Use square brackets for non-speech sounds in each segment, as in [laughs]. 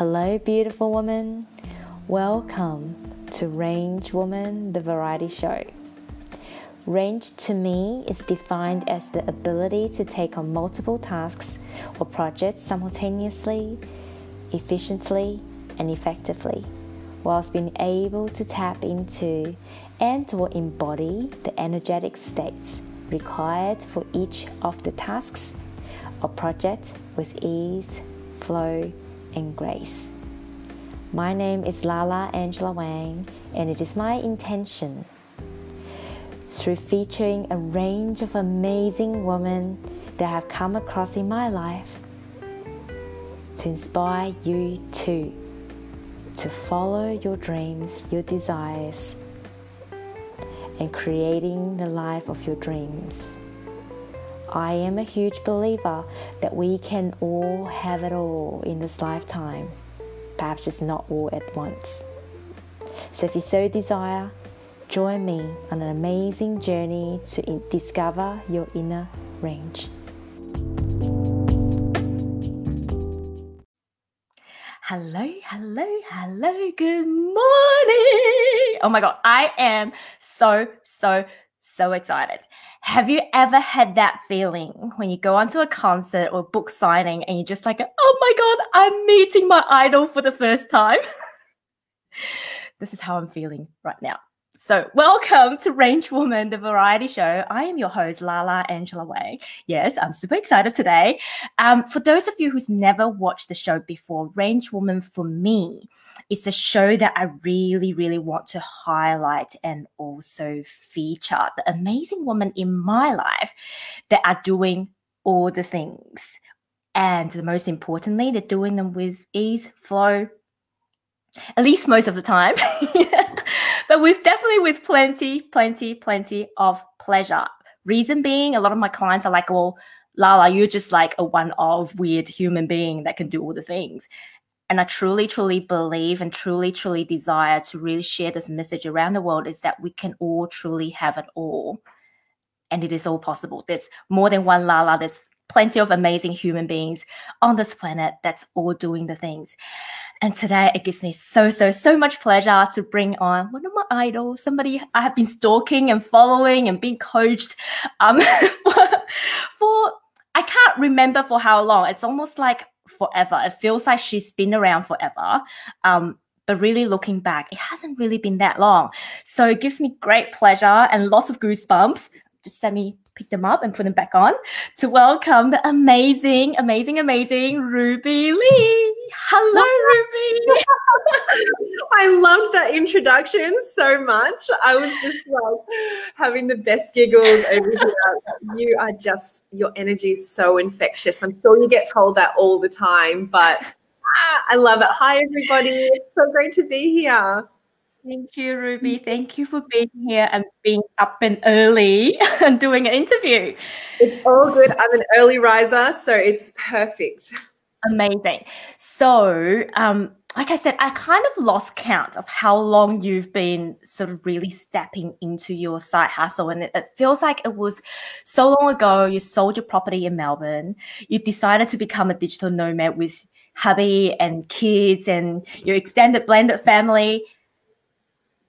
Hello, beautiful woman. Welcome to Range Woman, the variety show. Range to me is defined as the ability to take on multiple tasks or projects simultaneously, efficiently, and effectively, whilst being able to tap into and or embody the energetic states required for each of the tasks or projects with ease, flow, and grace. My name is Lala Angela Wang, and it is my intention through featuring a range of amazing women that I have come across in my life to inspire you too to follow your dreams, your desires, and creating the life of your dreams. I am a huge believer that we can all have it all in this lifetime, perhaps just not all at once. So, if you so desire, join me on an amazing journey to discover your inner range. Hello, hello, hello, good morning. Oh my God, I am so, so, so excited. Have you ever had that feeling when you go onto a concert or book signing and you're just like, oh my God, I'm meeting my idol for the first time? [laughs] this is how I'm feeling right now. So, welcome to Range Woman, the variety show. I am your host, Lala Angela Wang. Yes, I'm super excited today. Um, for those of you who's never watched the show before, Range Woman for me is a show that I really, really want to highlight and also feature the amazing women in my life that are doing all the things. And the most importantly, they're doing them with ease, flow, at least most of the time. [laughs] but with definitely with plenty, plenty, plenty of pleasure. Reason being, a lot of my clients are like, well, Lala, you're just like a one of weird human being that can do all the things. And I truly, truly believe and truly, truly desire to really share this message around the world is that we can all truly have it all. And it is all possible. There's more than one Lala. There's plenty of amazing human beings on this planet that's all doing the things. And today it gives me so, so, so much pleasure to bring on one of my idols, somebody I have been stalking and following and being coached um, [laughs] for, I can't remember for how long. It's almost like forever. It feels like she's been around forever. Um, but really looking back, it hasn't really been that long. So it gives me great pleasure and lots of goosebumps. Just let me pick them up and put them back on to welcome the amazing, amazing, amazing Ruby Lee. Hello, Ruby. [laughs] I loved that introduction so much. I was just like having the best giggles over here. [laughs] You are just, your energy is so infectious. I'm sure you get told that all the time, but ah, I love it. Hi, everybody. It's so great to be here. Thank you, Ruby. Thank you for being here and being up and early [laughs] and doing an interview. It's all good. I'm an early riser, so it's perfect. Amazing. So, um, like I said, I kind of lost count of how long you've been sort of really stepping into your side hustle. And it, it, feels like it was so long ago. You sold your property in Melbourne. You decided to become a digital nomad with hubby and kids and your extended blended family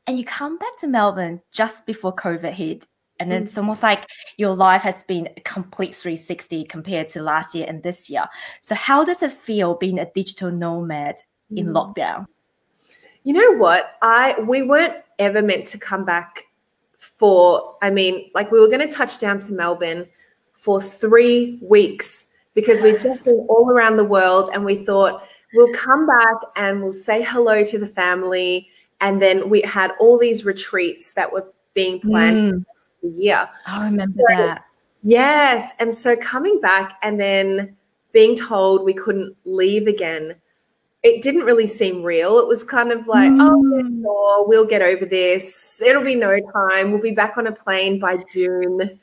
and you come back to Melbourne just before COVID hit. And mm. it's almost like your life has been a complete 360 compared to last year and this year. So, how does it feel being a digital nomad mm. in lockdown? You know what? I we weren't ever meant to come back for. I mean, like we were going to touch down to Melbourne for three weeks because we'd [laughs] just been all around the world, and we thought we'll come back and we'll say hello to the family and then we had all these retreats that were being planned mm. year. I remember so, that. Yes. And so coming back and then being told we couldn't leave again, it didn't really seem real. It was kind of like, mm. oh, sure, we'll get over this. It'll be no time. We'll be back on a plane by June.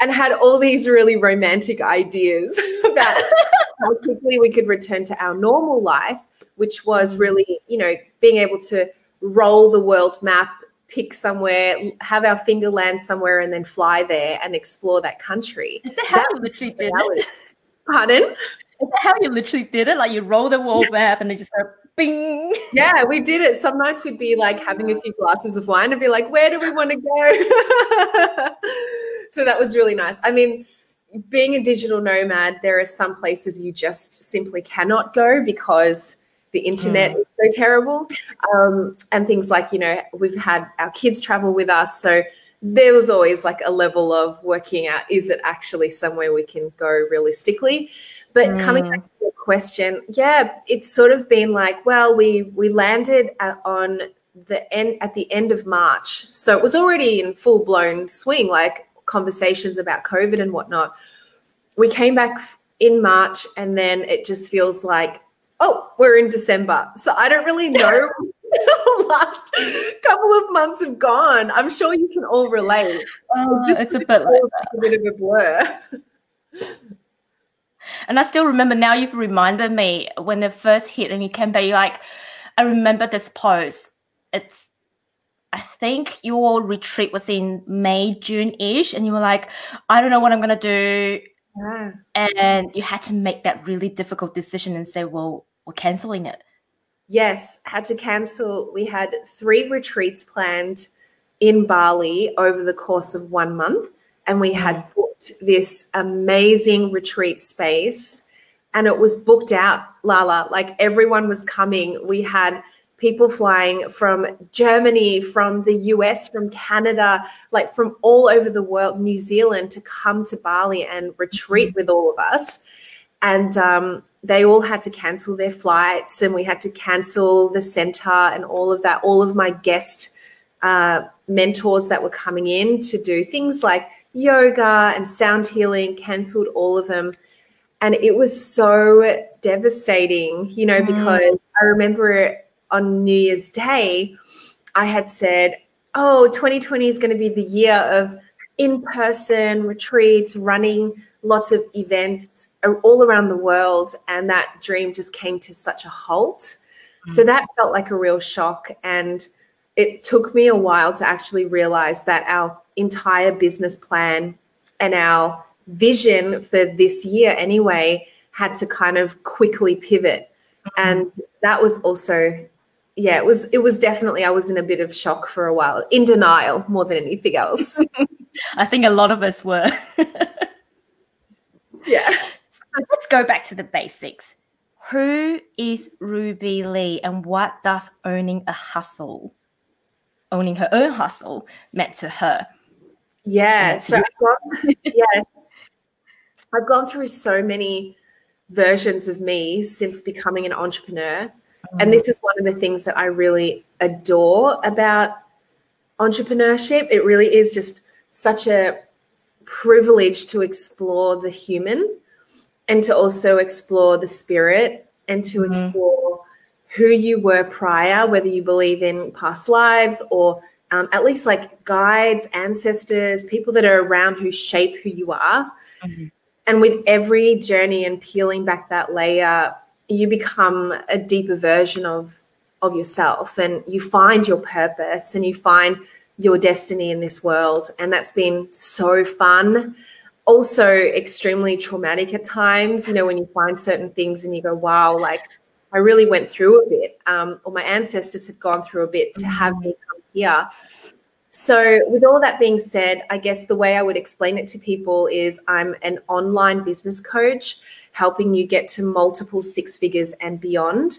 And had all these really romantic ideas [laughs] about how quickly we could return to our normal life, which was mm. really, you know, being able to roll the world map, pick somewhere, have our finger land somewhere, and then fly there and explore that country. Is that how that you literally did it? [laughs] Pardon? Is that how you literally did it? Like you roll the world map and then just go bing. Yeah, we did it. Some nights we'd be like having a few glasses of wine and be like, where do we want to go? [laughs] so that was really nice. I mean, being a digital nomad, there are some places you just simply cannot go because the internet mm. is so terrible. Um, and things like, you know, we've had our kids travel with us. So there was always like a level of working out is it actually somewhere we can go realistically? But mm. coming back to your question, yeah, it's sort of been like, well, we we landed at, on the end at the end of March, so it was already in full blown swing, like conversations about COVID and whatnot. We came back in March, and then it just feels like, oh, we're in December. So I don't really [laughs] know. [laughs] the last couple of months have gone. I'm sure you can all relate. Oh, it's a bit like a bit of a blur. And I still remember now you've reminded me when it first hit and you came back, you're like, I remember this post. It's I think your retreat was in May, June ish, and you were like, I don't know what I'm gonna do. Yeah. And you had to make that really difficult decision and say, Well, we're canceling it. Yes, had to cancel. We had three retreats planned in Bali over the course of one month, and we had mm. booked this amazing retreat space. And it was booked out, Lala. Like everyone was coming. We had people flying from Germany, from the US, from Canada, like from all over the world, New Zealand, to come to Bali and retreat mm. with all of us. And um, they all had to cancel their flights and we had to cancel the center and all of that. All of my guest uh, mentors that were coming in to do things like yoga and sound healing, canceled all of them. And it was so devastating, you know, mm. because I remember on New Year's Day, I had said, oh, 2020 is going to be the year of in person retreats, running lots of events all around the world. And that dream just came to such a halt. Mm. So that felt like a real shock. And it took me a while to actually realize that our entire business plan and our vision for this year, anyway, had to kind of quickly pivot. Mm-hmm. And that was also yeah, it was it was definitely I was in a bit of shock for a while, in denial more than anything else. [laughs] I think a lot of us were. [laughs] yeah. So let's go back to the basics. Who is Ruby Lee and what does owning a hustle, owning her own hustle, meant to her? Yeah. So I've gone, [laughs] yes, I've gone through so many versions of me since becoming an entrepreneur. And mm. this is one of the things that I really adore about entrepreneurship. It really is just such a privilege to explore the human and to also explore the spirit and to mm-hmm. explore who you were prior, whether you believe in past lives or um, at least like guides, ancestors, people that are around who shape who you are. Mm-hmm. And with every journey and peeling back that layer, you become a deeper version of of yourself and you find your purpose and you find your destiny in this world. And that's been so fun. Also, extremely traumatic at times, you know, when you find certain things and you go, wow, like I really went through a bit, um, or my ancestors had gone through a bit to have me come here. So, with all that being said, I guess the way I would explain it to people is I'm an online business coach helping you get to multiple six figures and beyond.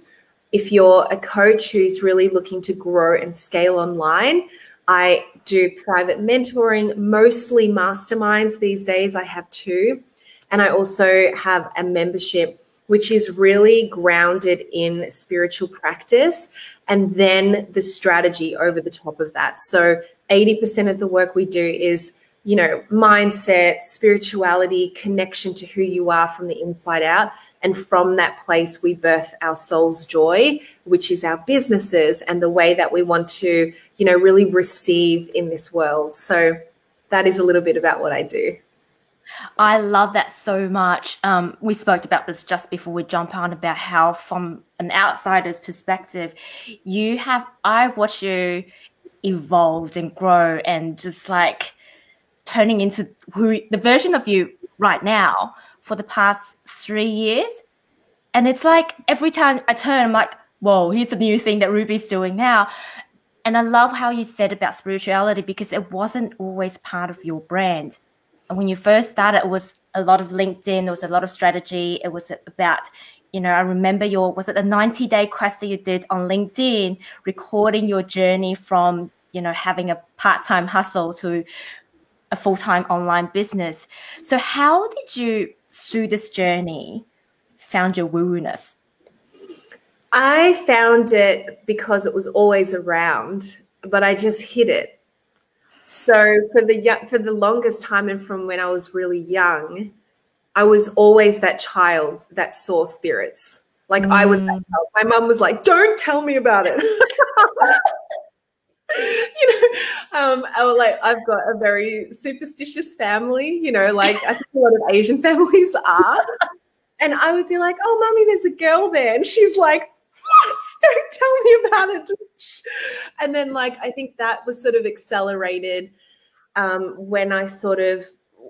If you're a coach who's really looking to grow and scale online, I do private mentoring, mostly masterminds these days. I have two. And I also have a membership which is really grounded in spiritual practice and then the strategy over the top of that. So 80% of the work we do is, you know, mindset, spirituality, connection to who you are from the inside out. And from that place, we birth our soul's joy, which is our businesses and the way that we want to, you know, really receive in this world. So that is a little bit about what I do. I love that so much. Um, we spoke about this just before we jump on about how, from an outsider's perspective, you have, I watch you evolved and grow and just like turning into who the version of you right now for the past three years. And it's like every time I turn, I'm like, whoa, here's a new thing that Ruby's doing now. And I love how you said about spirituality because it wasn't always part of your brand. And when you first started, it was a lot of LinkedIn, there was a lot of strategy. It was about, you know, I remember your, was it a 90 day quest that you did on LinkedIn, recording your journey from, you know, having a part time hustle to a full time online business. So, how did you, through this journey, found your woo ness? I found it because it was always around, but I just hid it. So for the for the longest time, and from when I was really young, I was always that child that saw spirits. Like mm. I was mm. My mum was like, "Don't tell me about it." [laughs] [laughs] you know, um, I was like I've got a very superstitious family. You know, like I think a lot of Asian [laughs] families are. And I would be like, "Oh, mommy, there's a girl there," and she's like, what? [laughs] Don't tell me about it. And then, like, I think that was sort of accelerated um, when I sort of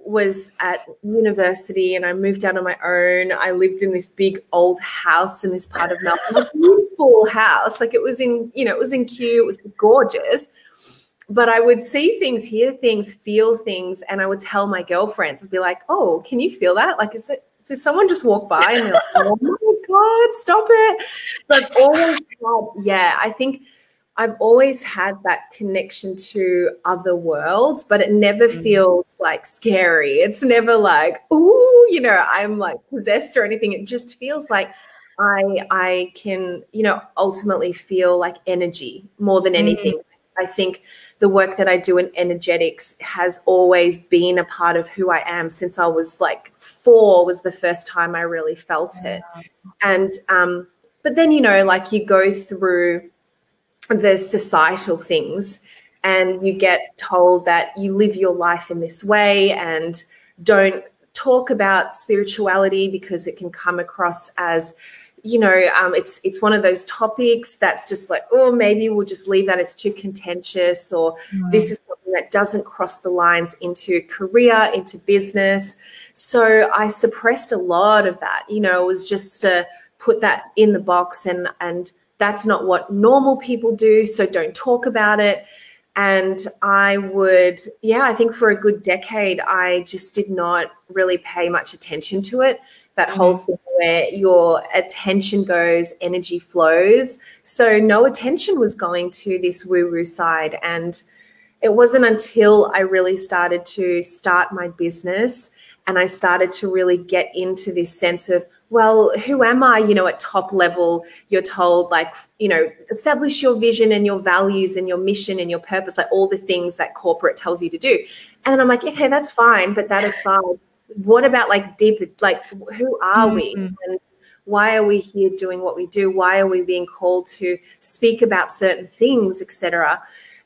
was at university and I moved out on my own. I lived in this big old house in this part of Melbourne, a [laughs] beautiful house. Like it was in, you know, it was in Kew, it was gorgeous. But I would see things, hear things, feel things, and I would tell my girlfriends, I'd be like, oh, can you feel that? Like, is it, is someone just walk by and they're like, oh my God, stop it. [laughs] So I've always had, yeah, I think I've always had that connection to other worlds, but it never mm-hmm. feels like scary. It's never like, oh, you know, I'm like possessed or anything. It just feels like I I can, you know, ultimately feel like energy more than anything. Mm. I think the work that I do in energetics has always been a part of who I am since I was like four was the first time I really felt it. And um, but then you know, like you go through the societal things and you get told that you live your life in this way and don't talk about spirituality because it can come across as you know, um, it's it's one of those topics that's just like, oh, maybe we'll just leave that. It's too contentious, or mm. this is something that doesn't cross the lines into career, into business. So I suppressed a lot of that. You know, it was just to put that in the box, and and that's not what normal people do. So don't talk about it. And I would, yeah, I think for a good decade, I just did not really pay much attention to it that mm-hmm. whole thing where your attention goes, energy flows. So no attention was going to this woo woo side. And it wasn't until I really started to start my business and I started to really get into this sense of, well, who am I? You know, at top level, you're told, like, you know, establish your vision and your values and your mission and your purpose, like all the things that corporate tells you to do. And I'm like, okay, that's fine. But that aside, what about like deep like who are mm-hmm. we and why are we here doing what we do why are we being called to speak about certain things etc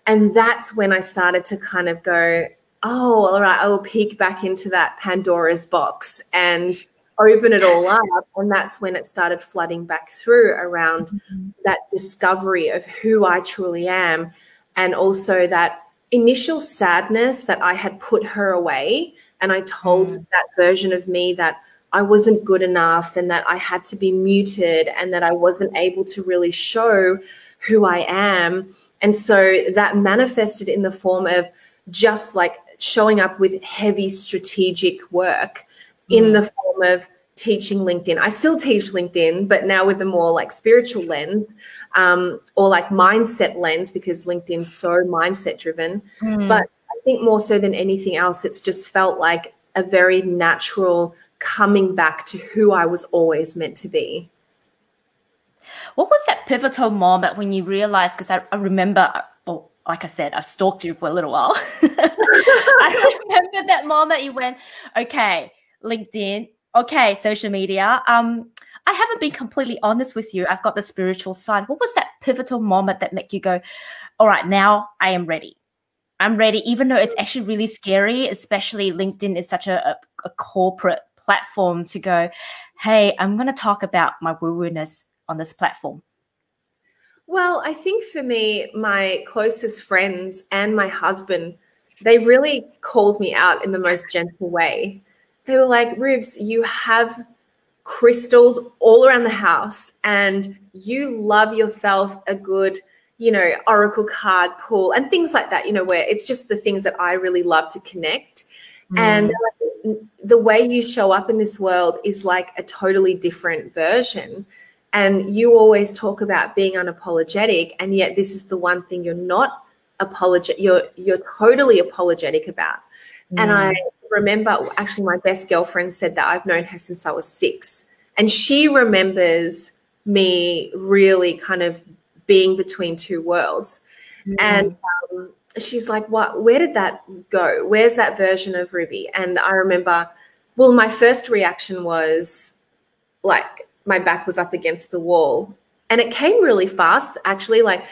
and that's when i started to kind of go oh all right i will peek back into that pandora's box and open it all up and that's when it started flooding back through around mm-hmm. that discovery of who i truly am and also that initial sadness that i had put her away and I told mm. that version of me that I wasn't good enough and that I had to be muted and that I wasn't able to really show who I am. And so that manifested in the form of just like showing up with heavy strategic work mm. in the form of teaching LinkedIn. I still teach LinkedIn, but now with a more like spiritual lens um, or like mindset lens because LinkedIn's so mindset driven. Mm. But I think more so than anything else, it's just felt like a very natural coming back to who I was always meant to be. What was that pivotal moment when you realized? Because I, I, remember, well, like I said, I stalked you for a little while. [laughs] I [laughs] remember that moment you went, okay, LinkedIn, okay, social media. Um, I haven't been completely honest with you. I've got the spiritual side. What was that pivotal moment that made you go, all right, now I am ready? I'm ready, even though it's actually really scary, especially LinkedIn is such a, a, a corporate platform to go, hey, I'm going to talk about my woo woo ness on this platform. Well, I think for me, my closest friends and my husband, they really called me out in the most gentle way. They were like, Rubes, you have crystals all around the house and you love yourself a good you know oracle card pull and things like that you know where it's just the things that i really love to connect mm. and the way you show up in this world is like a totally different version and you always talk about being unapologetic and yet this is the one thing you're not apologetic you're you're totally apologetic about mm. and i remember actually my best girlfriend said that i've known her since i was six. And she remembers me really kind of being between two worlds. Mm. and um, she's like what where did that go? Where's that version of ruby? And i remember well my first reaction was like my back was up against the wall. And it came really fast actually. Like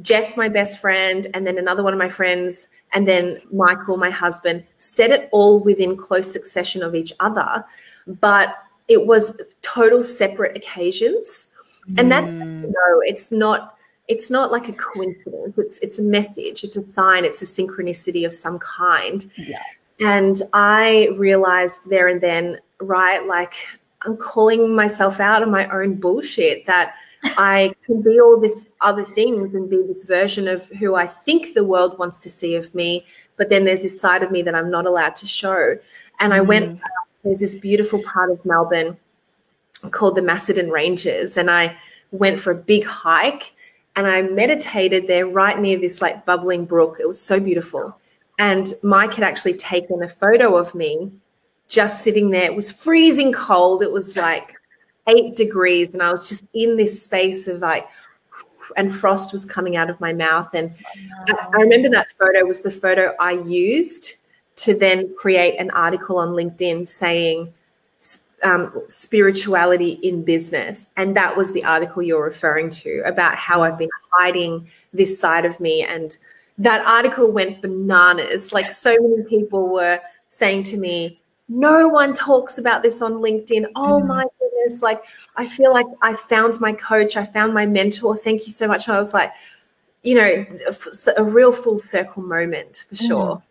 Jess, my best friend, and then another one of my friends, and then Michael, my husband, said it all within close succession of each other. But it was total separate occasions. And that's mm. you know, it's not it's not like a coincidence. It's it's a message, it's a sign, it's a synchronicity of some kind. Yeah. And I realized there and then, right, like I'm calling myself out on my own bullshit that I can be all this other things and be this version of who I think the world wants to see of me. But then there's this side of me that I'm not allowed to show. And I went, mm. there's this beautiful part of Melbourne called the Macedon Ranges. And I went for a big hike and I meditated there right near this like bubbling brook. It was so beautiful. And Mike had actually taken a photo of me just sitting there. It was freezing cold. It was like eight degrees and I was just in this space of like, and frost was coming out of my mouth. And I, I remember that photo was the photo I used to then create an article on LinkedIn saying, um, spirituality in business. And that was the article you're referring to about how I've been hiding this side of me. And that article went bananas. Like so many people were saying to me, no one talks about this on LinkedIn. Oh mm. my goodness. Like, I feel like I found my coach, I found my mentor. Thank you so much. And I was like, you know, a, real full circle moment for sure. Mm.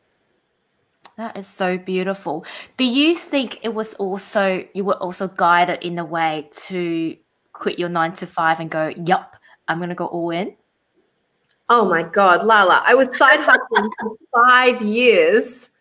That is so beautiful. Do you think it was also, you were also guided in a way to quit your nine to five and go, yup, I'm going to go all in? Oh my God, Lala. I was side hustling for five years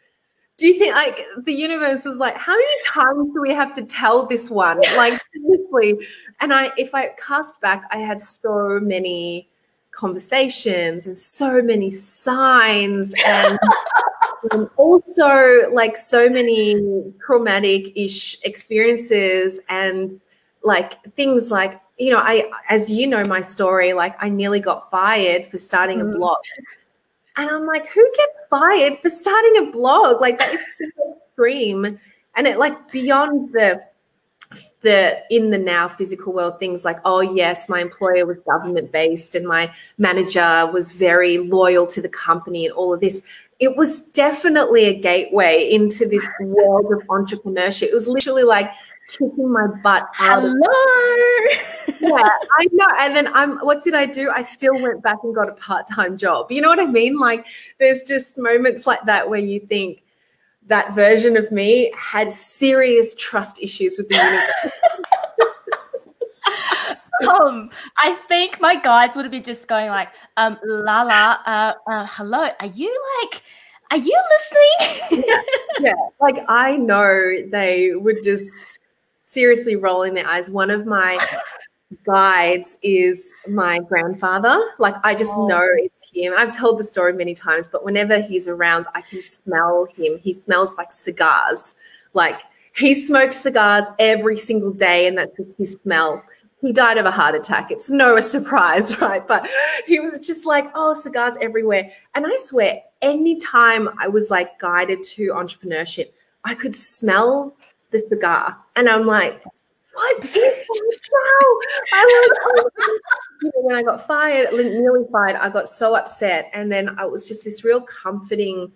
do you think like the universe was like how many times do we have to tell this one? Like seriously. And i if i cast back i had so many conversations and so many signs and [laughs] um, also like so many traumatic ish experiences and like things like you know i as you know my story like i nearly got fired for starting mm. a blog and I'm like, who gets fired for starting a blog? Like that is so extreme. And it like beyond the the in the now physical world things like oh yes my employer was government based and my manager was very loyal to the company and all of this it was definitely a gateway into this world of entrepreneurship it was literally like kicking my butt out. Hello. yeah, I know. And then I'm what did I do? I still went back and got a part-time job. You know what I mean? Like there's just moments like that where you think that version of me had serious trust issues with the universe. [laughs] um, I think my guides would have been just going like, um, Lala, uh, uh, hello, are you like, are you listening? yeah, yeah, like I know they would just seriously rolling their eyes. One of my guides is my grandfather. Like I just oh. know it's him. I've told the story many times, but whenever he's around, I can smell him. He smells like cigars. Like he smokes cigars every single day, and that's just his smell. He died of a heart attack. It's no [laughs] surprise, right? But he was just like, oh, cigars everywhere. And I swear, anytime I was like guided to entrepreneurship, I could smell the cigar. And I'm like, what is [laughs] this I was, you know, when I got fired, nearly fired, I got so upset. And then I was just this real comforting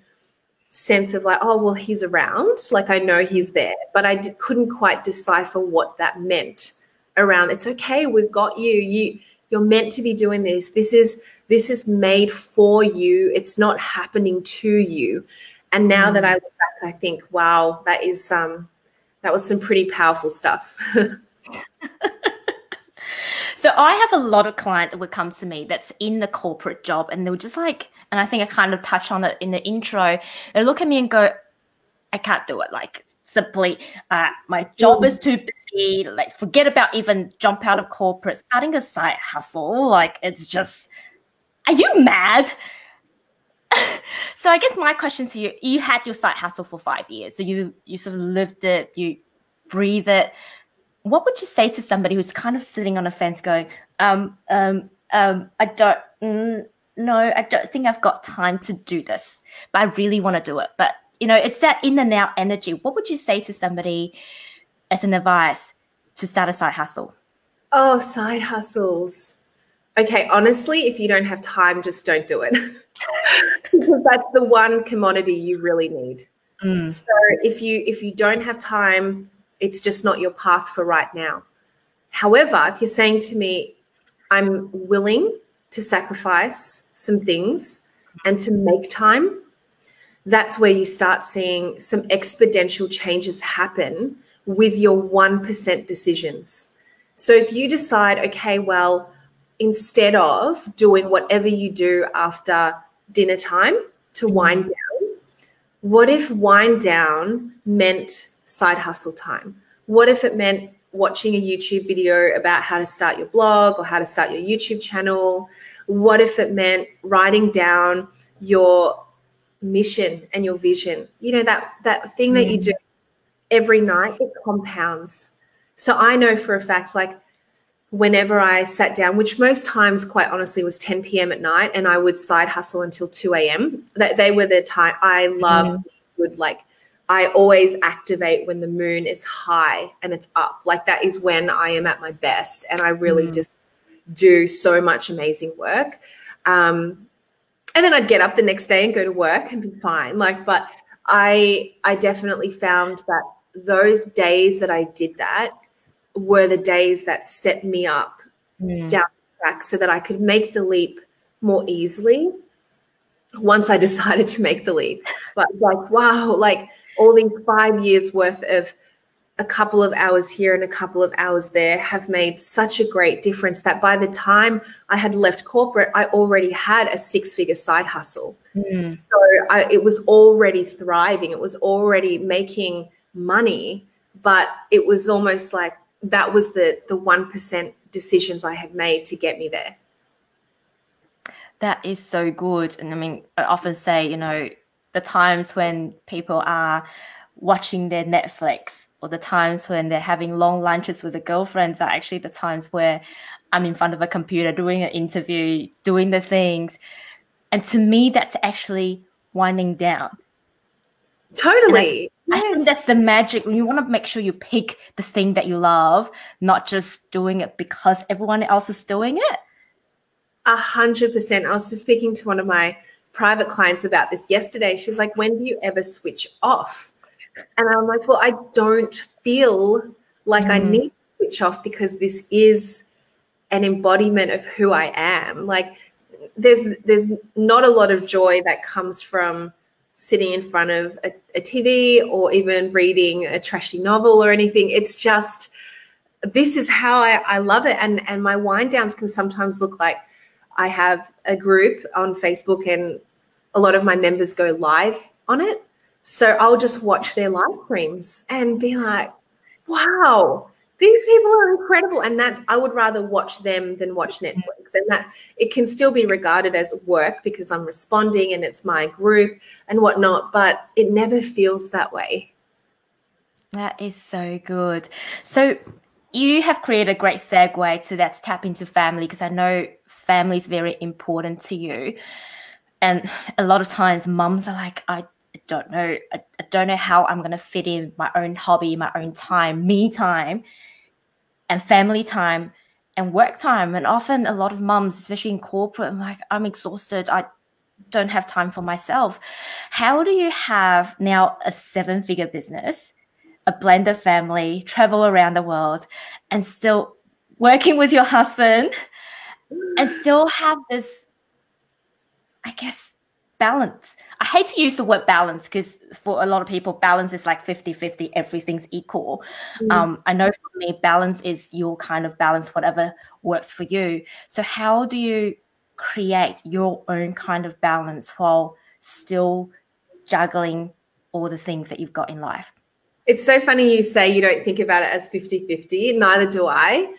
sense of like, oh, well, he's around. Like I know he's there, but I d- couldn't quite decipher what that meant around. It's okay. We've got you. You, you're meant to be doing this. This is, this is made for you. It's not happening to you. And now mm. that I look back, I think, wow, that is, um, that was some pretty powerful stuff. [laughs] so I have a lot of clients that would come to me that's in the corporate job and they were just like, and I think I kind of touched on it in the intro. They look at me and go, I can't do it. Like simply, uh, my job is too busy. Like forget about even jump out of corporate, starting a side hustle. Like it's just, are you mad? [laughs] so I guess my question to you: You had your side hustle for five years, so you you sort of lived it, you breathe it. What would you say to somebody who's kind of sitting on a fence, going, um, um, um, I don't. Mm, no, I don't think I've got time to do this, but I really want to do it. But you know, it's that in the now energy. What would you say to somebody as an advice to start a side hustle? Oh, side hustles. Okay, honestly, if you don't have time, just don't do it. [laughs] because that's the one commodity you really need. Mm. So if you if you don't have time, it's just not your path for right now. However, if you're saying to me, I'm willing to sacrifice some things and to make time, that's where you start seeing some exponential changes happen with your 1% decisions. So if you decide, okay, well, instead of doing whatever you do after dinner time to mm-hmm. wind down, what if wind down meant side hustle time? What if it meant watching a YouTube video about how to start your blog or how to start your YouTube channel? What if it meant writing down your mission and your vision? You know, that that thing that you mm. do every night, it compounds. So I know for a fact, like whenever I sat down, which most times, quite honestly, was 10 p.m. at night, and I would side hustle until 2 a.m. That they were the time I love mm. would like I always activate when the moon is high and it's up. Like that is when I am at my best. And I really mm. just do so much amazing work. Um, and then I'd get up the next day and go to work and be fine. Like, but I I definitely found that those days that I did that were the days that set me up mm. down the track so that I could make the leap more easily once I [laughs] decided to make the leap. But like, wow, like all these five years worth of a couple of hours here and a couple of hours there have made such a great difference that by the time I had left corporate, I already had a six figure side hustle. Mm. So I, it was already thriving, it was already making money, but it was almost like that was the the 1% decisions I had made to get me there. That is so good. And I mean, I often say, you know, the times when people are watching their Netflix or the times when they're having long lunches with the girlfriends are actually the times where I'm in front of a computer doing an interview, doing the things. And to me, that's actually winding down. Totally. I, think that's the magic. You want to make sure you pick the thing that you love, not just doing it because everyone else is doing it. A hundred percent. I was just speaking to one of my private clients about this yesterday. She's like, when do you ever switch off? And I'm like, well, I don't feel like mm. I need to switch off because this is an embodiment of who I am. Like there's there's not a lot of joy that comes from sitting in front of a, a TV or even reading a trashy novel or anything. It's just this is how I, I love it. And and my wind downs can sometimes look like I have a group on Facebook and a lot of my members go live on it. So I'll just watch their live streams and be like, wow, these people are incredible. And that's, I would rather watch them than watch mm-hmm. Netflix. And that it can still be regarded as work because I'm responding and it's my group and whatnot, but it never feels that way. That is so good. So you have created a great segue to that tap into family because I know family is very important to you. And a lot of times mums are like, I don't know, I, I don't know how I'm going to fit in my own hobby, my own time, me time, and family time and work time. And often a lot of mums, especially in corporate, I'm like, I'm exhausted. I don't have time for myself. How do you have now a seven figure business, a blended family, travel around the world, and still working with your husband and still have this, I guess, balance. I hate to use the word balance because for a lot of people balance is like 50 50 everything's equal. Mm. um, i know for me balance is your kind of balance whatever works for you. So how do you create your own kind of balance while still juggling all the things that you've got in life? It's so funny you say you don't think about it as 50 50 neither do i.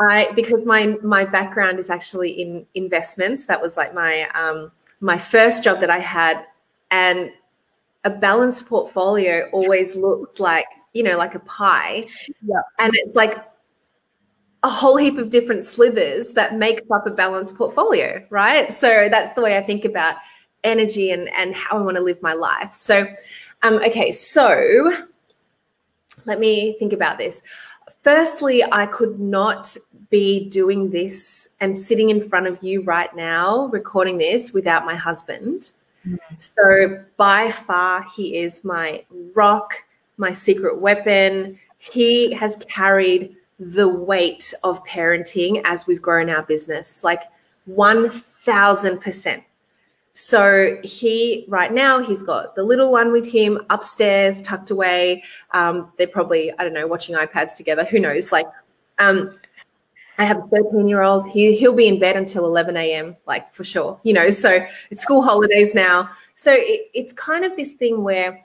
I because my my background is actually in investments. That was like my um, my first job that I had, and a balanced portfolio always looks like you know like a pie, yeah. and it's like a whole heap of different slithers that makes up a balanced portfolio, right? So that's the way I think about energy and and how I want to live my life. So, um, okay, so let me think about this firstly, I could not be doing this and sitting in front of you right now, recording this without my husband. Mm. So, by far, he is my rock, my secret weapon. He has carried the weight of parenting as we've grown our business like 1000%. So he right now he's got the little one with him upstairs, tucked away. Um, they're probably I don't know watching iPads together. Who knows? Like, um, I have a 13 year old. He he'll be in bed until 11 a.m. Like for sure. You know. So it's school holidays now. So it, it's kind of this thing where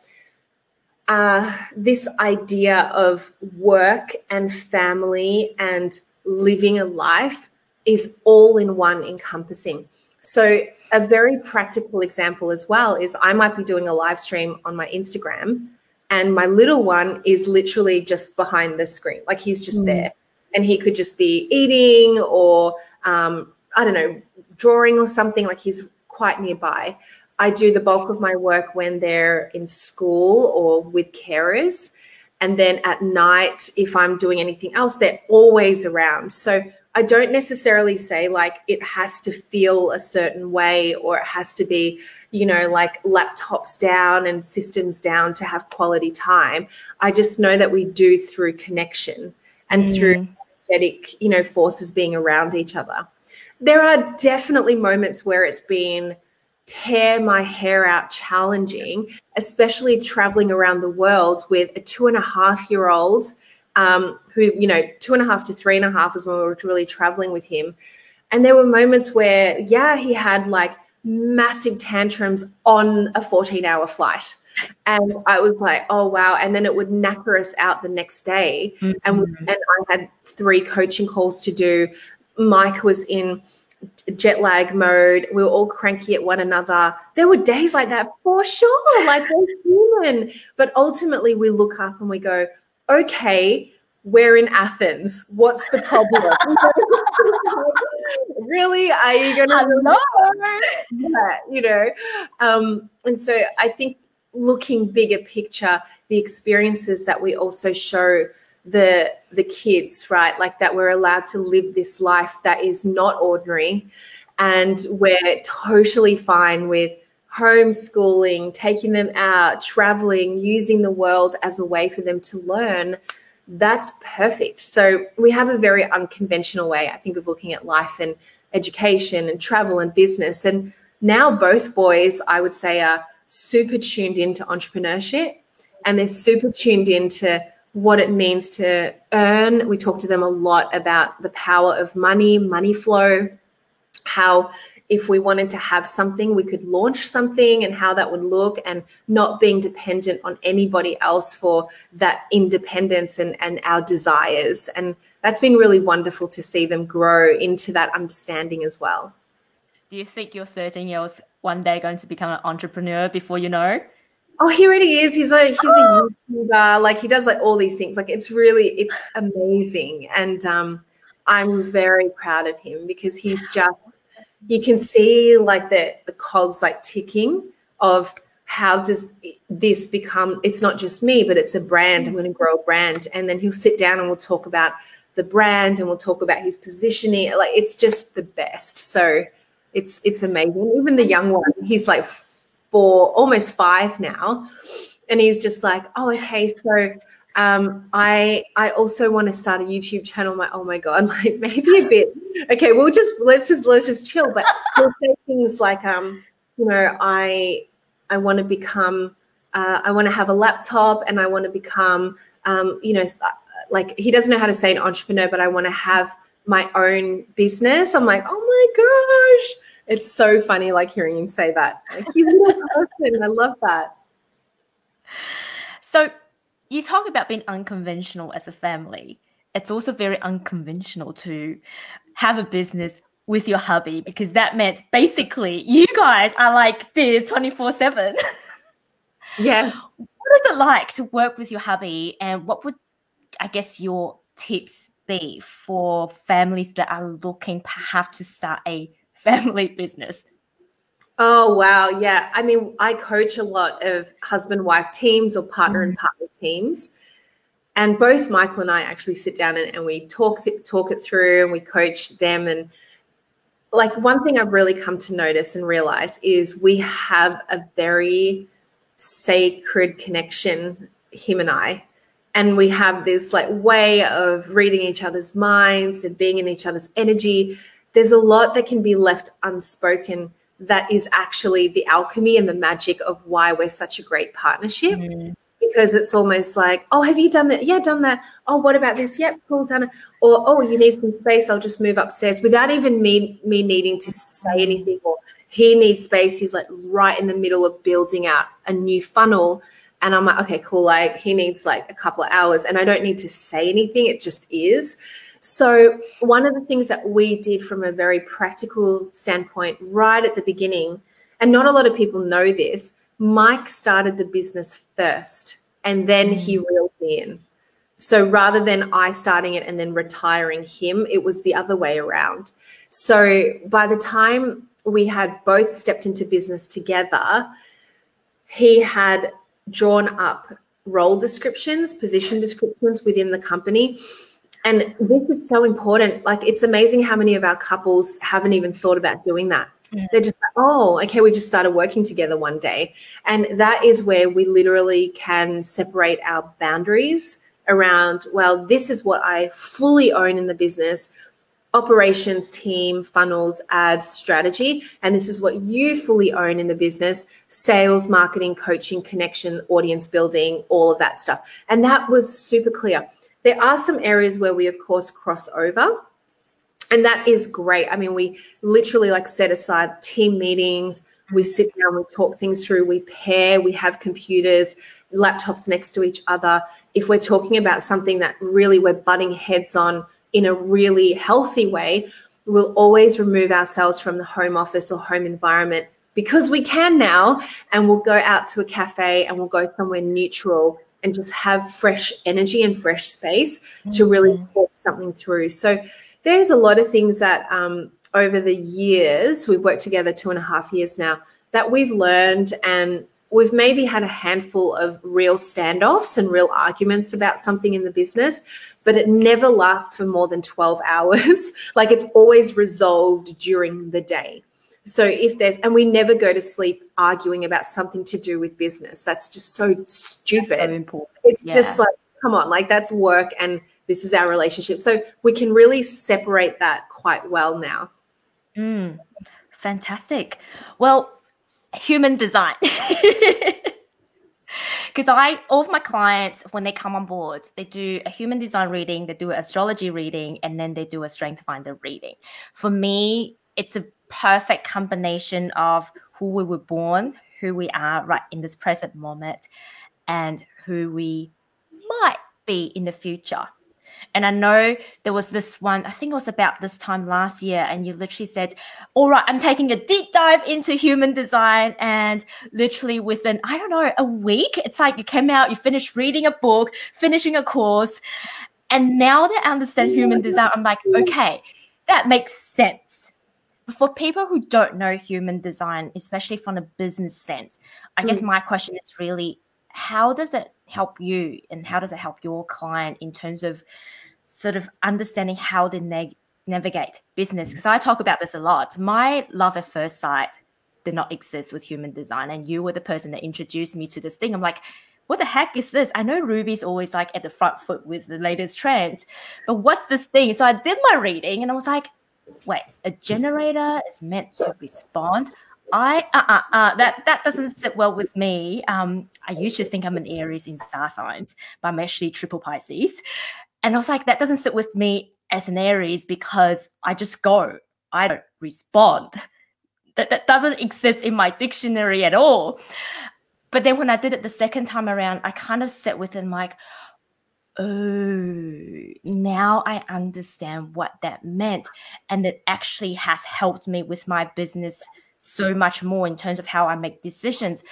uh, this idea of work and family and living a life is all in one encompassing. So a very practical example as well is I might be doing a live stream on my Instagram and my little one is literally just behind the screen. Like he's just mm. there and he could just be eating or, um, I don't know, drawing or something. Like he's quite nearby. I do the bulk of my work when they're in school or with carers. And then at night, if I'm doing anything else, they're always around. So I don't necessarily say like it has to feel a certain way or it has to be, you know, like laptops down and systems down to have quality time. I just know that we do through connection and mm. through energetic, you know, forces being around each other. There are definitely moments where it's been tear my hair out challenging, especially traveling around the world with a two and a half year old um, who, you know, two and a half to three and a half is when we were really traveling with him. And there were moments where, yeah, he had like massive tantrums on a 14 hour flight. And I was like, oh, wow. And then it would knacker us out the next day. Mm-hmm. And, we, and I had three coaching calls to do. Mike was in jet lag mode. We were all cranky at one another. There were days like that for sure. Like they're human. But ultimately, we look up and we go, okay, we're in Athens. What's the problem? [laughs] really? Are you going to? Yeah, you know. Um, and so I think looking bigger picture, the experiences that we also show the the kids, right? Like that we're allowed to live this life that is not ordinary, and we're totally fine with homeschooling, taking them out, traveling, using the world as a way for them to learn, that's perfect. So we have a very unconventional way, I think, of looking at life and education and travel and business. And now both boys, I would say, are super tuned into entrepreneurship and they're super tuned into what it means to earn. We talk to them a lot about the power of money, money flow, how if we wanted to have something, we could launch something and how that would look and not being dependent on anybody else for that independence and, and our desires. And that's been really wonderful to see them grow into that understanding as well. Do you think your 13 year old's one day going to become an entrepreneur before you know? Oh, he already is. He's a he's a YouTuber. Like he does like all these things. Like it's really it's amazing, and um, I'm very proud of him because he's just you can see like the the cogs like ticking of how does this become it's not just me but it's a brand. I'm going to grow a brand. And then he'll sit down and we'll talk about the brand and we'll talk about his positioning. Like it's just the best. So it's it's amazing. Even the young one he's like four almost five now. And he's just like oh okay so um, I I also want to start a YouTube channel. My oh my god, [laughs] like maybe a bit. Okay, we'll just let's just let's just chill. But [laughs] we'll say things like um, you know, I I want to become, uh, I want to have a laptop, and I want to become, um, you know, like he doesn't know how to say an entrepreneur, but I want to have my own business. I'm like, oh my gosh. It's so funny, like hearing him say that. Like, you little [laughs] person. I love that. So, you talk about being unconventional as a family. It's also very unconventional to have a business with your hubby because that meant basically you guys are like this 24 7. [laughs] Yeah. What is it like to work with your hubby? And what would, I guess, your tips be for families that are looking perhaps to start a [laughs] family business? Oh, wow. Yeah. I mean, I coach a lot of husband wife teams or partner mm. and partner teams. And both Michael and I actually sit down and, and we talk th- talk it through and we coach them. And like one thing I've really come to notice and realize is we have a very sacred connection, him and I. And we have this like way of reading each other's minds and being in each other's energy there's a lot that can be left unspoken that is actually the alchemy and the magic of why we're such a great partnership. Mm. Because it's almost like, oh, have you done that? Yeah, done that. Oh, what about this? Yep, cool, done it. Or oh, you need some space. I'll just move upstairs without even me me needing to say anything. Or he needs space. He's like right in the middle of building out a new funnel. And I'm like, okay, cool. Like he needs like a couple of hours, and I don't need to say anything. It just is. So, one of the things that we did from a very practical standpoint right at the beginning, and not a lot of people know this, Mike started the business first and then he mm. reeled me in. So, rather than I starting it and then retiring him, it was the other way around. So, by the time we had both stepped into business together, he had drawn up role descriptions, position descriptions within the company and this is so important. Like, it's amazing how many of our couples haven't even thought about doing that. Yeah. They're just like, oh, okay, we just started working together one day. And that is where we literally can separate our boundaries around, well, this is what I fully own in the business operations team, funnels, ads, strategy. And this is what you fully own in the business sales, marketing, coaching, connection, audience building, all of that stuff. And that was super clear. There are some areas where we, of course, cross over. And that is great. I mean, we literally like set aside team meetings. We sit down, we talk things through, we pair, we have computers, laptops next to each other. If we're talking about something that really we're butting heads on in a really healthy way, we'll always remove ourselves from the home office or home environment because we can now and we'll go out to a cafe and we'll go somewhere neutral and just have fresh energy and fresh space mm-hmm. to really mm. talk something through. So there's a lot of things that um, over the years, we've worked together two and a half years now, that we've learned and we've maybe had a handful of real standoffs and real arguments about something in the business, but it never lasts for more than 12 [laughs] hours. like it's always resolved during the day. So if there's, and we never go to sleep arguing about something to do with business. That's just so stupid. So important. It's yeah. just like, come on, like that's work and this is our relationship. So we can really separate that quite well now. Mm, fantastic. Well, human design. [laughs] because I all of my clients when they come on board, they do a human design reading, they do an astrology reading, and then they do a strength finder reading. For me, it's a perfect combination of who we were born, who we are right in this present moment, and who we might be in the future. And I know there was this one, I think it was about this time last year, and you literally said, All right, I'm taking a deep dive into human design. And literally within, I don't know, a week, it's like you came out, you finished reading a book, finishing a course. And now that I understand human design, I'm like, okay, that makes sense for people who don't know human design, especially from a business sense, I mm. guess my question is really how does it help you and how does it help your client in terms of sort of understanding how to neg- navigate business? Because I talk about this a lot. My love at first sight did not exist with human design, and you were the person that introduced me to this thing. I'm like, what the heck is this? I know Ruby's always like at the front foot with the latest trends, but what's this thing? So I did my reading and I was like, wait, a generator is meant to respond I uh, uh, uh, that that doesn't sit well with me. Um, I used to think I'm an Aries in star signs, but I'm actually triple Pisces, and I was like, that doesn't sit with me as an Aries because I just go, I don't respond. That that doesn't exist in my dictionary at all. But then when I did it the second time around, I kind of sat with it like, oh, now I understand what that meant. And it actually has helped me with my business so much more in terms of how I make decisions.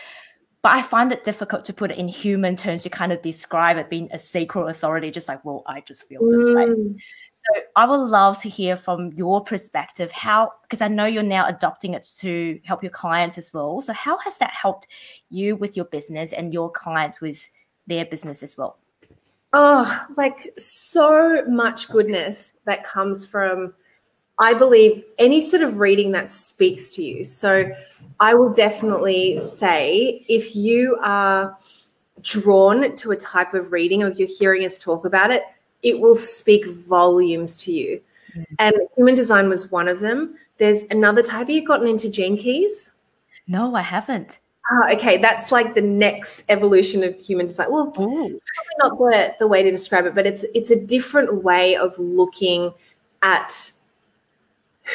But I find it difficult to put it in human terms to kind of describe it being a sacral authority, just like, well, I just feel this mm. way. So I would love to hear from your perspective how, because I know you're now adopting it to help your clients as well. So how has that helped you with your business and your clients with their business as well? Oh, like so much goodness that comes from, I believe, any sort of reading that speaks to you. So I will definitely say if you are drawn to a type of reading or you're hearing us talk about it, it will speak volumes to you. Mm-hmm. And human design was one of them. There's another type. Have you gotten into gene keys? No, I haven't. Oh, okay, that's like the next evolution of human design. Well, Ooh. probably not the, the way to describe it, but it's it's a different way of looking at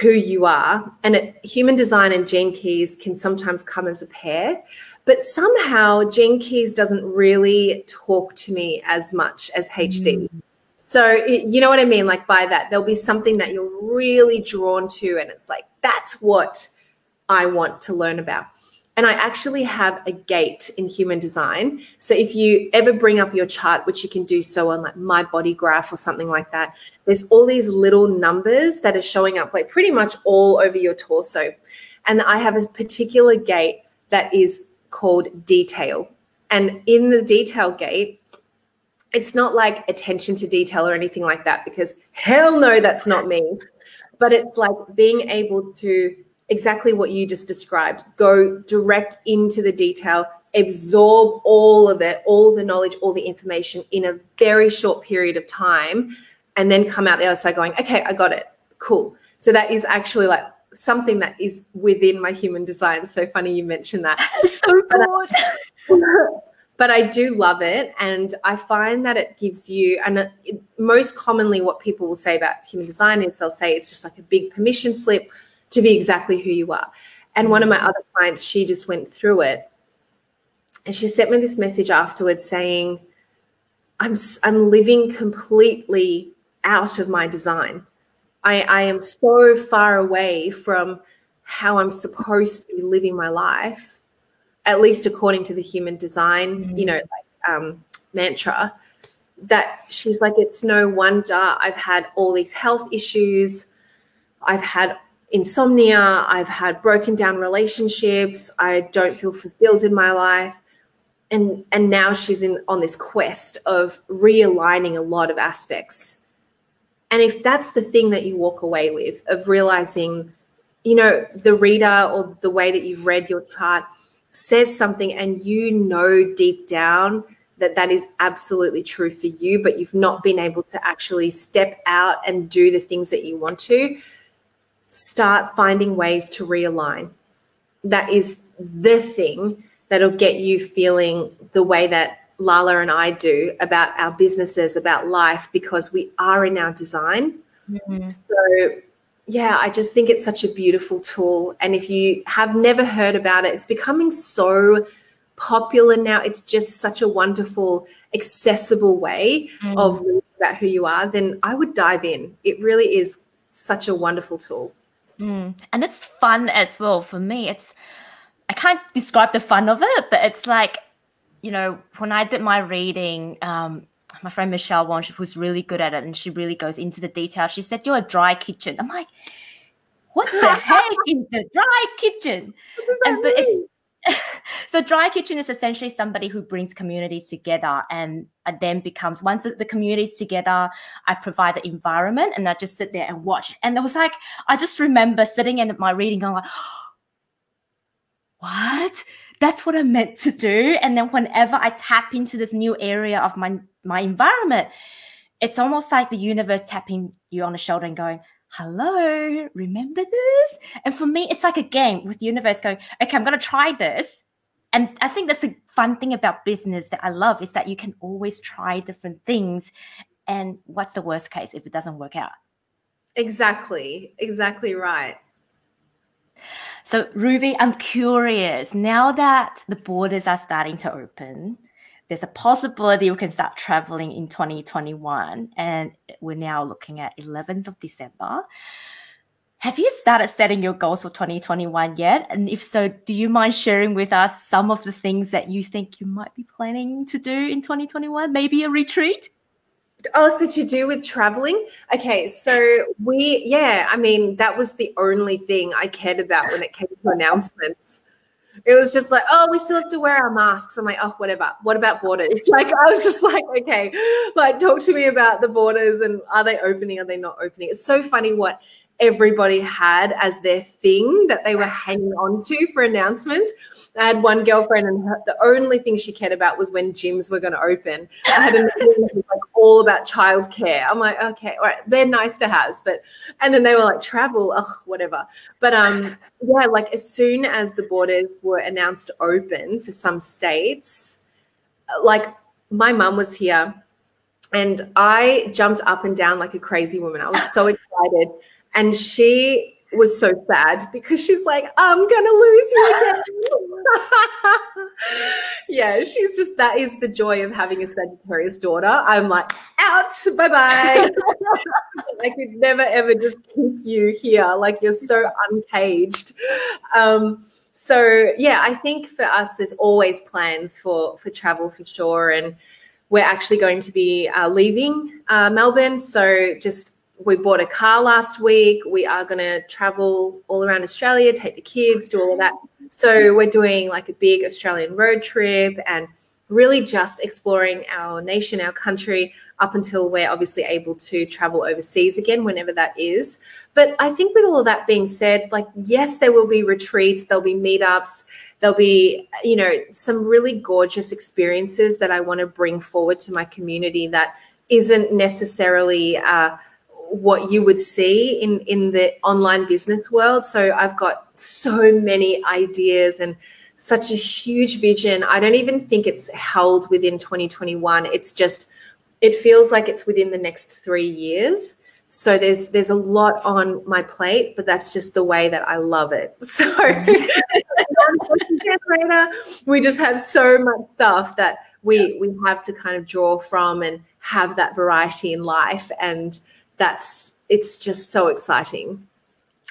who you are. And it, human design and gene keys can sometimes come as a pair, but somehow gene keys doesn't really talk to me as much as HD. Mm. So it, you know what I mean? Like by that, there'll be something that you're really drawn to, and it's like that's what I want to learn about. And I actually have a gate in human design. So if you ever bring up your chart, which you can do so on like my body graph or something like that, there's all these little numbers that are showing up like pretty much all over your torso. And I have a particular gate that is called detail. And in the detail gate, it's not like attention to detail or anything like that, because hell no, that's not me. But it's like being able to exactly what you just described. Go direct into the detail, absorb all of it, all the knowledge, all the information in a very short period of time, and then come out the other side going, okay, I got it. Cool. So that is actually like something that is within my human design. So funny you mentioned that. [laughs] so good. [laughs] but I do love it. And I find that it gives you, and it, most commonly, what people will say about human design is they'll say it's just like a big permission slip to be exactly who you are. And one of my other clients, she just went through it. And she sent me this message afterwards saying, I'm, I'm living completely out of my design. I, I am so far away from how I'm supposed to be living my life, at least according to the human design, mm-hmm. you know, like, um, mantra, that she's like, it's no wonder I've had all these health issues. I've had insomnia, I've had broken down relationships, I don't feel fulfilled in my life. And and now she's in on this quest of realigning a lot of aspects. And if that's the thing that you walk away with of realizing, you know, the reader or the way that you've read your chart says something and you know deep down that that is absolutely true for you, but you've not been able to actually step out and do the things that you want to, start finding ways to realign. That is the thing that'll get you feeling the way that Lala and I do about our businesses, about life, because we are in our design. Mm-hmm. So, yeah, I just think it's such a beautiful tool. And if you have never heard about it, it's becoming so popular now. It's just such a wonderful, accessible way mm-hmm. of about who you are. Then I would dive in. It really is such a wonderful tool. Mm. And it's fun as well for me. It's I can't describe the fun of it, but it's like, you know, when I did my reading, um, my friend Michelle Wong, who's really good at it, and she really goes into the detail. She said, "You're a dry kitchen." I'm like, "What the [laughs] heck is the dry kitchen?" And, but it's [laughs] so dry kitchen is essentially somebody who brings communities together and then becomes once the, the communities together i provide the environment and i just sit there and watch. And it was like i just remember sitting in my reading going like what? That's what i meant to do? And then whenever i tap into this new area of my my environment it's almost like the universe tapping you on the shoulder and going hello, remember this? And for me, it's like a game with the universe going, okay, I'm going to try this. And I think that's a fun thing about business that I love is that you can always try different things. And what's the worst case if it doesn't work out? Exactly, exactly right. So, Ruby, I'm curious now that the borders are starting to open, there's a possibility we can start traveling in 2021 and we're now looking at 11th of december. Have you started setting your goals for 2021 yet? And if so do you mind sharing with us some of the things that you think you might be planning to do in 2021 maybe a retreat? Oh, so to do with traveling? Okay, so we, yeah, I mean, that was the only thing I cared about when it came to announcements it was just like, oh, we still have to wear our masks. I'm like, oh, whatever. What about borders? [laughs] Like, I was just like, okay, like, talk to me about the borders and are they opening? Are they not opening? It's so funny what everybody had as their thing that they were hanging on to for announcements. I had one girlfriend, and her, the only thing she cared about was when gyms were going to open. I had another like all about childcare. I'm like, okay, all right, they're nice to have, but and then they were like travel, ugh, whatever. But um, yeah, like as soon as the borders were announced open for some states, like my mum was here. And I jumped up and down like a crazy woman. I was so [laughs] excited and she was so sad because she's like, I'm gonna lose you again. [laughs] yeah, she's just that is the joy of having a Sagittarius daughter. I'm like, out, bye bye. I could never ever just keep you here. Like you're so uncaged. Um, so yeah, I think for us, there's always plans for for travel for sure, and we're actually going to be uh, leaving uh, Melbourne. So just we bought a car last week. We are going to travel all around Australia, take the kids, do all of that. So we're doing like a big Australian road trip and really just exploring our nation, our country, up until we're obviously able to travel overseas again, whenever that is. But I think with all of that being said, like, yes, there will be retreats, there'll be meetups, there'll be, you know, some really gorgeous experiences that I want to bring forward to my community that isn't necessarily, uh, what you would see in in the online business world. So i've got so many ideas and such a huge vision. I don't even think it's held within 2021 it's just it feels like it's within the next 3 years. So there's there's a lot on my plate but that's just the way that i love it. [laughs] So we just have so much stuff that we we have to kind of draw from and have that variety in life. And that's it's just so exciting.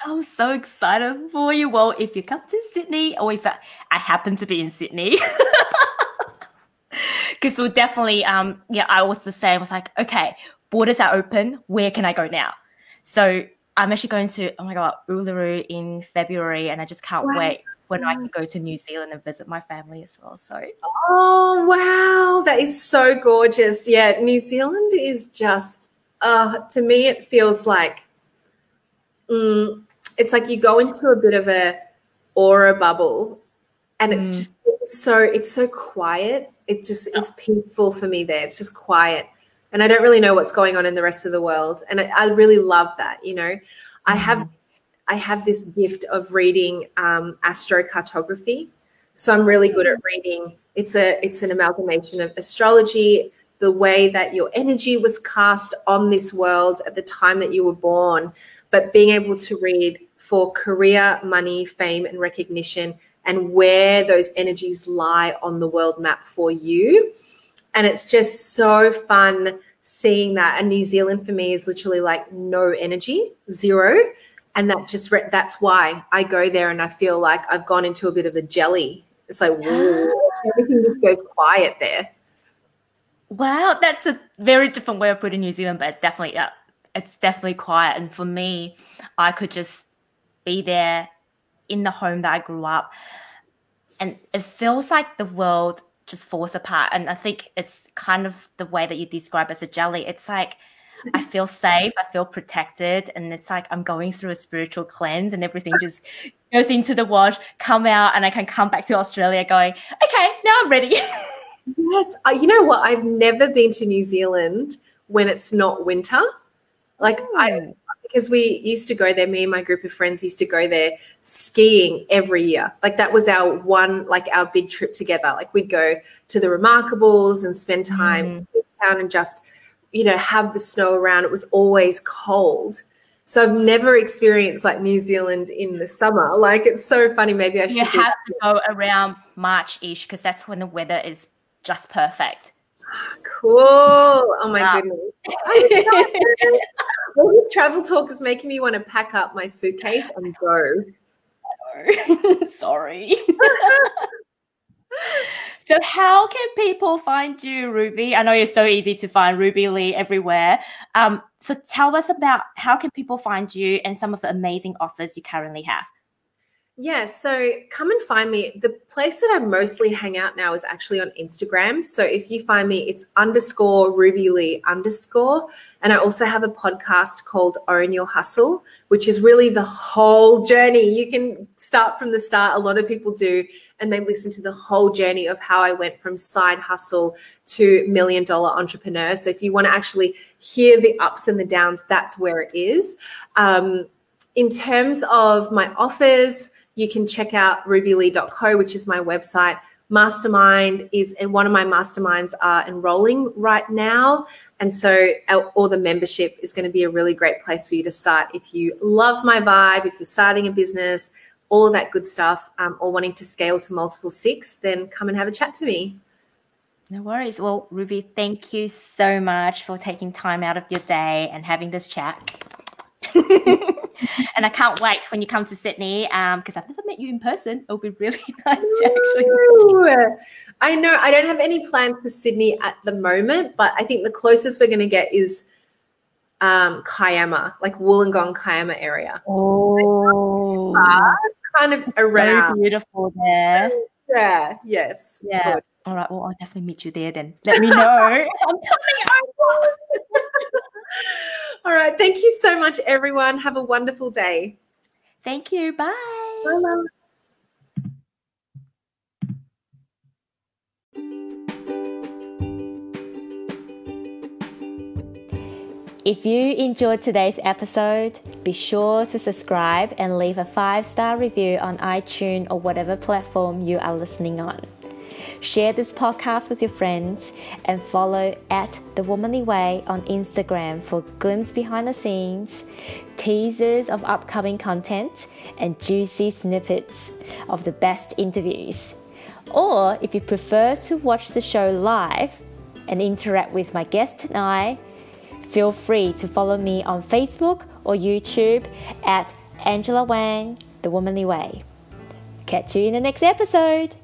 I'm so excited for you. Well, if you come to Sydney, or if I, I happen to be in Sydney, [laughs] because we'll definitely, um, yeah, I was the same. I was like, okay, borders are open. Where can I go now? So I'm actually going to, oh my god, Uluru in February, and I just can't wow. wait when I can go to New Zealand and visit my family as well. So, oh wow, that is so gorgeous. Yeah, New Zealand is just uh, to me, it feels like mm, it's like you go into a bit of a aura bubble, and it's mm. just it's so it's so quiet. It just is peaceful for me there. It's just quiet, and I don't really know what's going on in the rest of the world, and I, I really love that. You know, I mm. have I have this gift of reading um, astrocartography, so I'm really good at reading. It's a it's an amalgamation of astrology, the way that your energy was cast on this world at the time that you were born, but being able to read for career, money, fame, and recognition, and where those energies lie on the world map for you. And it's just so fun seeing that. And New Zealand for me is literally like no energy, zero. And that just, that's why I go there and I feel like I've gone into a bit of a jelly. It's like, [gasps] whoa, everything just goes quiet there. Wow, that's a very different way of putting New Zealand, but it's definitely yeah, it's definitely quiet. And for me, I could just be there in the home that I grew up, and it feels like the world just falls apart. And I think it's kind of the way that you describe as a jelly. It's like I feel safe, I feel protected, and it's like I'm going through a spiritual cleanse, and everything [laughs] just goes into the wash, come out, and I can come back to Australia going, okay, now I'm ready. [laughs] Yes. Uh, you know what? I've never been to New Zealand when it's not winter. Like I, because we used to go there. Me and my group of friends used to go there skiing every year. Like that was our one, like our big trip together. Like we'd go to the Remarkables and spend time Mm. in town and just, you know, have the snow around. It was always cold. So I've never experienced like New Zealand in the summer. Like it's so funny. Maybe I should. You have to go around March ish because that's when the weather is just perfect. Cool. Oh my goodness. All this travel talk is making me want to pack up my suitcase and go. [laughs] Sorry. [laughs] so, how can people find you, Ruby? I know you're so easy to find Ruby Lee everywhere. Um, so, tell us about how can people find you and some of the amazing offers you currently have. Yeah, so come and find me. The place that I mostly hang out now is actually on Instagram. So if you find me, it's underscore Ruby Lee underscore. And I also have a podcast called Own Your Hustle, which is really the whole journey. You can start from the start. A lot of people do, and they listen to the whole journey of how I went from side hustle to million dollar entrepreneur. So if you want to actually hear the ups and the downs, that's where it is. Um, in terms of my offers, you can check out rubylee.co, which is my website. Mastermind is, and one of my masterminds are enrolling right now. And so, all the membership is going to be a really great place for you to start if you love my vibe, if you're starting a business, all of that good stuff, um, or wanting to scale to multiple six, then come and have a chat to me. No worries. Well, Ruby, thank you so much for taking time out of your day and having this chat. [laughs] and I can't wait when you come to Sydney because I've never met you in person. It'll be really [laughs] nice to actually meet you. I know I don't have any plans for Sydney at the moment, but I think the closest we're going to get is um, Kiama, like Wollongong, Kiama area. Oh, It's kind of very around. beautiful there. Yeah, yes. Yeah. All right. Well, I'll definitely meet you there then. Let me know. [laughs] I'm coming over. All right. Thank you so much, everyone. Have a wonderful day. Thank you. Bye. If you enjoyed today's episode, be sure to subscribe and leave a five star review on iTunes or whatever platform you are listening on. Share this podcast with your friends and follow at The Womanly Way on Instagram for glimpses behind the scenes, teasers of upcoming content, and juicy snippets of the best interviews. Or if you prefer to watch the show live and interact with my guest and I, feel free to follow me on Facebook or YouTube at Angela Wang, The Womanly Way. Catch you in the next episode.